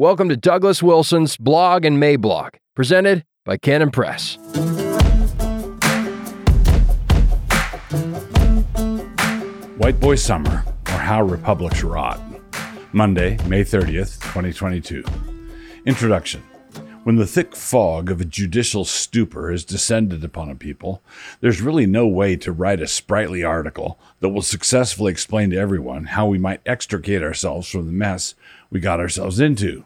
Welcome to Douglas Wilson's Blog and Mablog, presented by Canon Press. White Boy Summer, or How Republics Rot. Monday, May 30th, 2022. Introduction. When the thick fog of a judicial stupor has descended upon a people, there's really no way to write a sprightly article that will successfully explain to everyone how we might extricate ourselves from the mess we got ourselves into.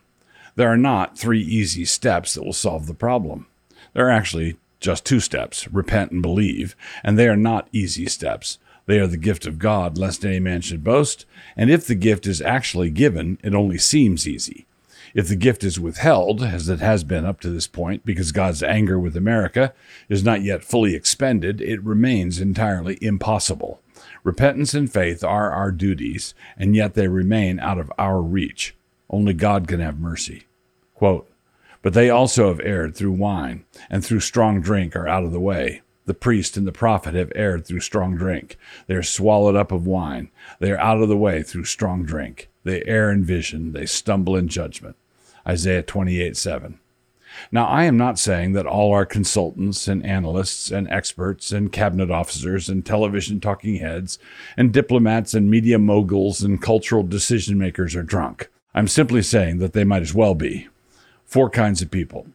There are not three easy steps that will solve the problem. There are actually just two steps repent and believe, and they are not easy steps. They are the gift of God, lest any man should boast. And if the gift is actually given, it only seems easy. If the gift is withheld, as it has been up to this point, because God's anger with America is not yet fully expended, it remains entirely impossible. Repentance and faith are our duties, and yet they remain out of our reach. Only God can have mercy. Quote, but they also have erred through wine, and through strong drink are out of the way. The priest and the prophet have erred through strong drink. They are swallowed up of wine. They are out of the way through strong drink. They err in vision. They stumble in judgment. Isaiah 28 7. Now, I am not saying that all our consultants and analysts and experts and cabinet officers and television talking heads and diplomats and media moguls and cultural decision makers are drunk. I'm simply saying that they might as well be. Four kinds of people.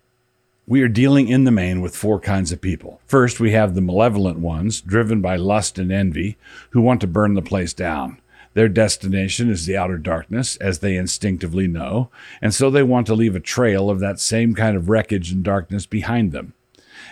We are dealing in the main with four kinds of people. First, we have the malevolent ones, driven by lust and envy, who want to burn the place down. Their destination is the outer darkness, as they instinctively know, and so they want to leave a trail of that same kind of wreckage and darkness behind them.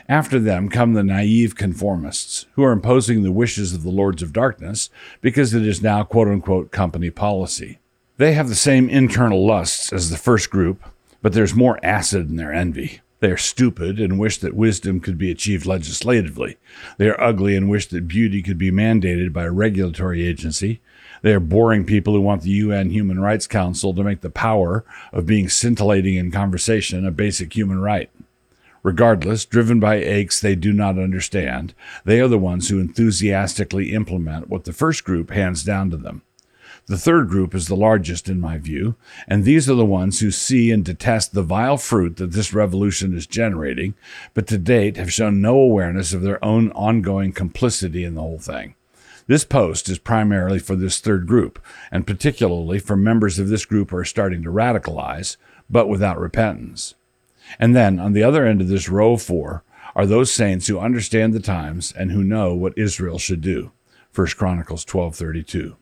After them come the naive conformists, who are imposing the wishes of the lords of darkness because it is now quote unquote company policy. They have the same internal lusts as the first group, but there's more acid in their envy. They are stupid and wish that wisdom could be achieved legislatively. They are ugly and wish that beauty could be mandated by a regulatory agency. They are boring people who want the UN Human Rights Council to make the power of being scintillating in conversation a basic human right. Regardless, driven by aches they do not understand, they are the ones who enthusiastically implement what the first group hands down to them. The third group is the largest in my view, and these are the ones who see and detest the vile fruit that this revolution is generating, but to date have shown no awareness of their own ongoing complicity in the whole thing. This post is primarily for this third group, and particularly for members of this group who are starting to radicalize, but without repentance. And then, on the other end of this row four, are those saints who understand the times and who know what Israel should do. 1 Chronicles 12:32.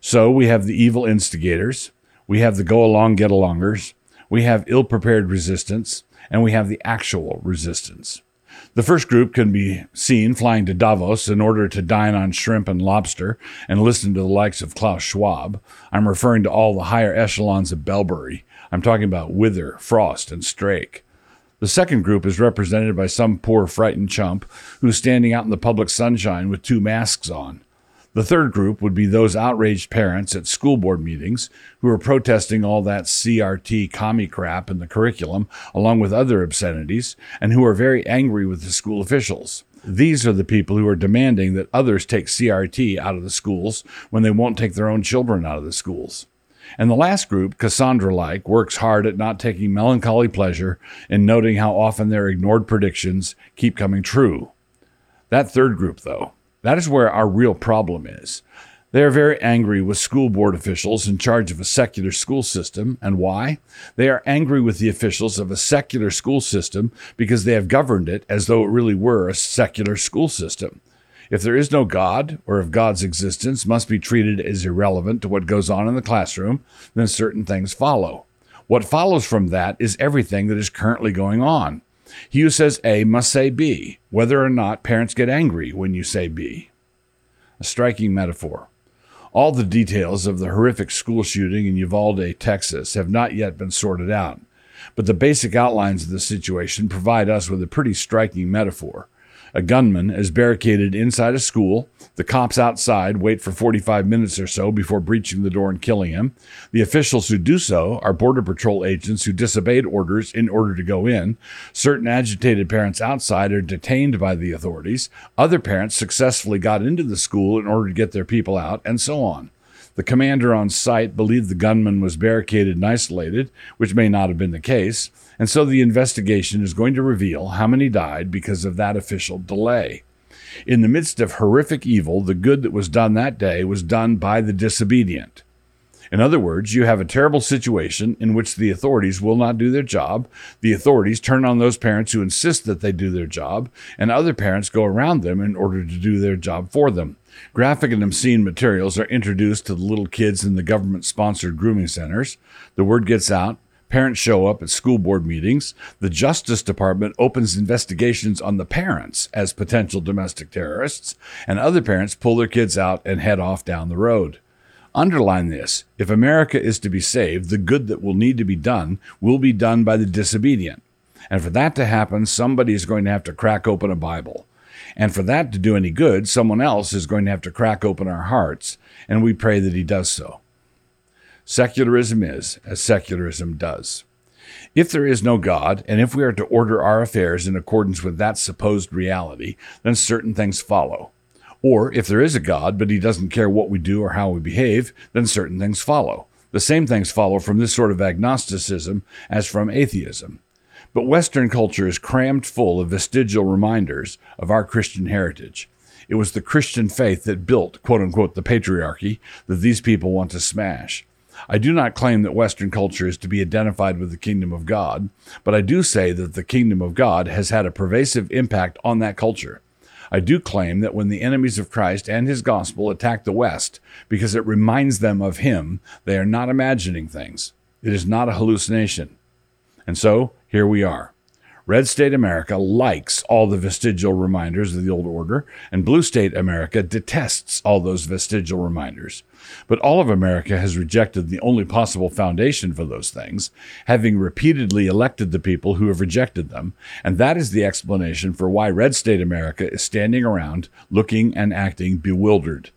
So we have the evil instigators, we have the go along get alongers, we have ill prepared resistance, and we have the actual resistance. The first group can be seen flying to Davos in order to dine on shrimp and lobster and listen to the likes of Klaus Schwab. I'm referring to all the higher echelons of Belbury. I'm talking about Wither, Frost, and Straik. The second group is represented by some poor frightened chump who's standing out in the public sunshine with two masks on. The third group would be those outraged parents at school board meetings who are protesting all that CRT commie crap in the curriculum, along with other obscenities, and who are very angry with the school officials. These are the people who are demanding that others take CRT out of the schools when they won't take their own children out of the schools. And the last group, Cassandra like, works hard at not taking melancholy pleasure in noting how often their ignored predictions keep coming true. That third group, though, that is where our real problem is. They are very angry with school board officials in charge of a secular school system. And why? They are angry with the officials of a secular school system because they have governed it as though it really were a secular school system. If there is no God, or if God's existence must be treated as irrelevant to what goes on in the classroom, then certain things follow. What follows from that is everything that is currently going on. He who says A must say B, whether or not parents get angry when you say B. A striking metaphor. All the details of the horrific school shooting in Uvalde, Texas, have not yet been sorted out, but the basic outlines of the situation provide us with a pretty striking metaphor. A gunman is barricaded inside a school. The cops outside wait for 45 minutes or so before breaching the door and killing him. The officials who do so are Border Patrol agents who disobeyed orders in order to go in. Certain agitated parents outside are detained by the authorities. Other parents successfully got into the school in order to get their people out, and so on. The commander on site believed the gunman was barricaded and isolated, which may not have been the case, and so the investigation is going to reveal how many died because of that official delay. In the midst of horrific evil, the good that was done that day was done by the disobedient. In other words, you have a terrible situation in which the authorities will not do their job. The authorities turn on those parents who insist that they do their job, and other parents go around them in order to do their job for them. Graphic and obscene materials are introduced to the little kids in the government sponsored grooming centers. The word gets out. Parents show up at school board meetings. The Justice Department opens investigations on the parents as potential domestic terrorists, and other parents pull their kids out and head off down the road. Underline this if America is to be saved, the good that will need to be done will be done by the disobedient. And for that to happen, somebody is going to have to crack open a Bible. And for that to do any good, someone else is going to have to crack open our hearts, and we pray that he does so. Secularism is as secularism does. If there is no God, and if we are to order our affairs in accordance with that supposed reality, then certain things follow. Or if there is a God, but he doesn't care what we do or how we behave, then certain things follow. The same things follow from this sort of agnosticism as from atheism. But Western culture is crammed full of vestigial reminders of our Christian heritage. It was the Christian faith that built, quote unquote, the patriarchy that these people want to smash. I do not claim that Western culture is to be identified with the kingdom of God, but I do say that the kingdom of God has had a pervasive impact on that culture. I do claim that when the enemies of Christ and his gospel attack the West because it reminds them of him, they are not imagining things. It is not a hallucination. And so, here we are. Red State America likes all the vestigial reminders of the old order, and Blue State America detests all those vestigial reminders. But all of America has rejected the only possible foundation for those things, having repeatedly elected the people who have rejected them, and that is the explanation for why Red State America is standing around looking and acting bewildered.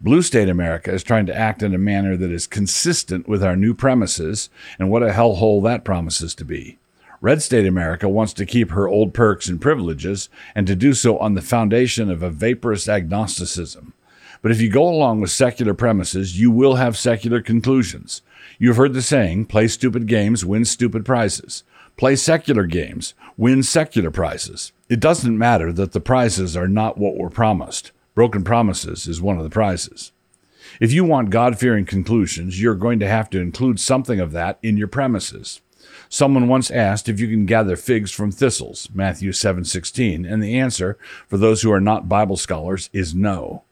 Blue State America is trying to act in a manner that is consistent with our new premises, and what a hellhole that promises to be. Red State America wants to keep her old perks and privileges, and to do so on the foundation of a vaporous agnosticism. But if you go along with secular premises, you will have secular conclusions. You've heard the saying play stupid games, win stupid prizes. Play secular games, win secular prizes. It doesn't matter that the prizes are not what were promised. Broken promises is one of the prizes. If you want God fearing conclusions, you're going to have to include something of that in your premises. Someone once asked if you can gather figs from thistles, Matthew 7:16, and the answer for those who are not Bible scholars is no.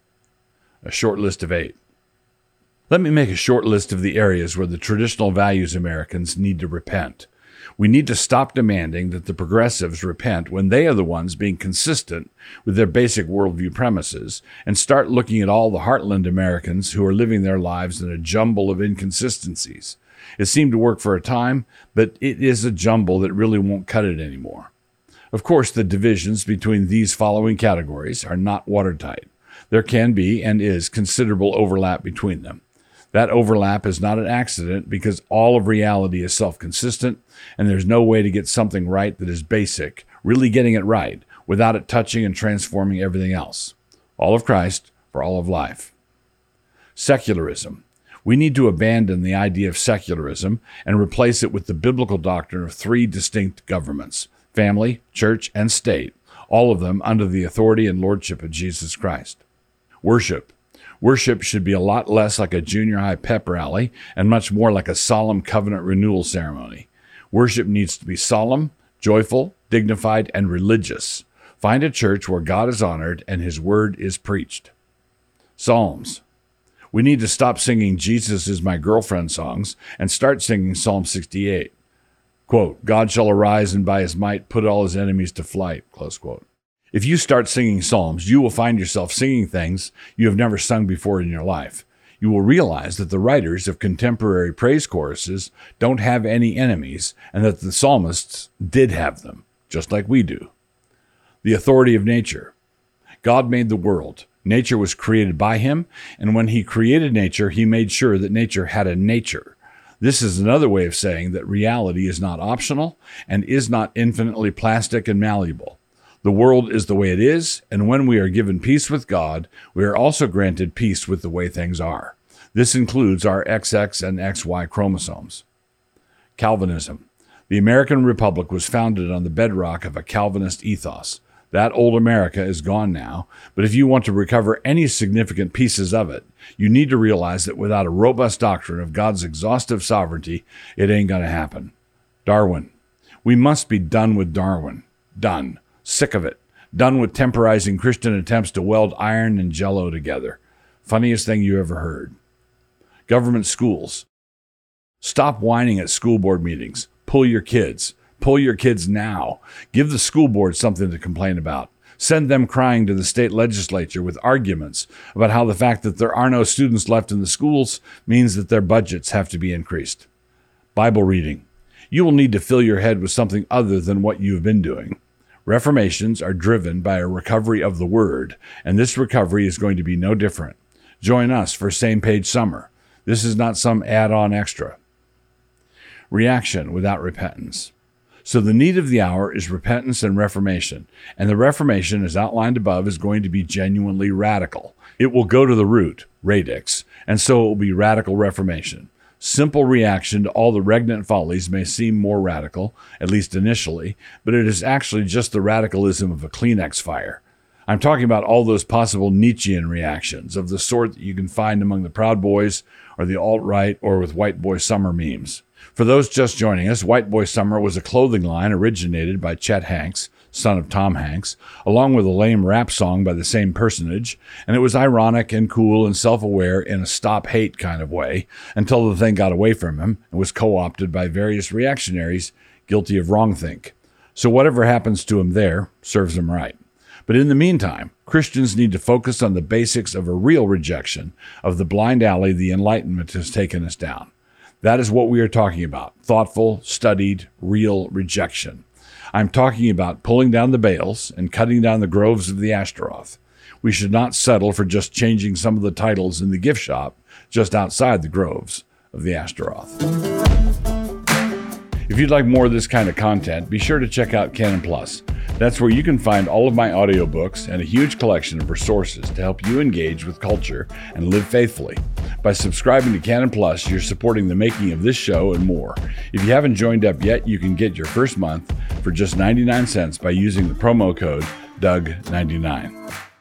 A short list of 8. Let me make a short list of the areas where the traditional values Americans need to repent. We need to stop demanding that the progressives repent when they are the ones being consistent with their basic worldview premises and start looking at all the heartland Americans who are living their lives in a jumble of inconsistencies. It seemed to work for a time, but it is a jumble that really won't cut it anymore. Of course, the divisions between these following categories are not watertight. There can be and is considerable overlap between them. That overlap is not an accident because all of reality is self consistent, and there's no way to get something right that is basic, really getting it right, without it touching and transforming everything else. All of Christ for all of life. Secularism we need to abandon the idea of secularism and replace it with the biblical doctrine of three distinct governments family, church, and state, all of them under the authority and lordship of Jesus Christ. Worship. Worship should be a lot less like a junior high pep rally and much more like a solemn covenant renewal ceremony. Worship needs to be solemn, joyful, dignified, and religious. Find a church where God is honored and his word is preached. Psalms. We need to stop singing Jesus is my girlfriend songs and start singing Psalm 68. Quote, God shall arise and by his might put all his enemies to flight. Close quote. If you start singing Psalms, you will find yourself singing things you have never sung before in your life. You will realize that the writers of contemporary praise choruses don't have any enemies and that the psalmists did have them, just like we do. The authority of nature. God made the world. Nature was created by him, and when he created nature, he made sure that nature had a nature. This is another way of saying that reality is not optional and is not infinitely plastic and malleable. The world is the way it is, and when we are given peace with God, we are also granted peace with the way things are. This includes our XX and XY chromosomes. Calvinism. The American Republic was founded on the bedrock of a Calvinist ethos. That old America is gone now, but if you want to recover any significant pieces of it, you need to realize that without a robust doctrine of God's exhaustive sovereignty, it ain't going to happen. Darwin. We must be done with Darwin. Done. Sick of it. Done with temporizing Christian attempts to weld iron and jello together. Funniest thing you ever heard. Government schools. Stop whining at school board meetings. Pull your kids. Pull your kids now. Give the school board something to complain about. Send them crying to the state legislature with arguments about how the fact that there are no students left in the schools means that their budgets have to be increased. Bible reading. You will need to fill your head with something other than what you have been doing. Reformations are driven by a recovery of the Word, and this recovery is going to be no different. Join us for Same Page Summer. This is not some add on extra. Reaction without repentance. So, the need of the hour is repentance and reformation. And the reformation, as outlined above, is going to be genuinely radical. It will go to the root, radix, and so it will be radical reformation. Simple reaction to all the regnant follies may seem more radical, at least initially, but it is actually just the radicalism of a Kleenex fire. I'm talking about all those possible Nietzschean reactions of the sort that you can find among the Proud Boys or the alt right or with White Boy Summer memes. For those just joining us, White Boy Summer was a clothing line originated by Chet Hanks, son of Tom Hanks, along with a lame rap song by the same personage, and it was ironic and cool and self aware in a stop hate kind of way until the thing got away from him and was co opted by various reactionaries guilty of wrongthink. So whatever happens to him there serves him right. But in the meantime, Christians need to focus on the basics of a real rejection of the blind alley the Enlightenment has taken us down. That is what we are talking about thoughtful, studied, real rejection. I'm talking about pulling down the Baals and cutting down the groves of the Ashtaroth. We should not settle for just changing some of the titles in the gift shop just outside the groves of the Ashtaroth. If you'd like more of this kind of content, be sure to check out Canon Plus. That's where you can find all of my audiobooks and a huge collection of resources to help you engage with culture and live faithfully. By subscribing to Canon Plus, you're supporting the making of this show and more. If you haven't joined up yet, you can get your first month for just 99 cents by using the promo code DOUG99.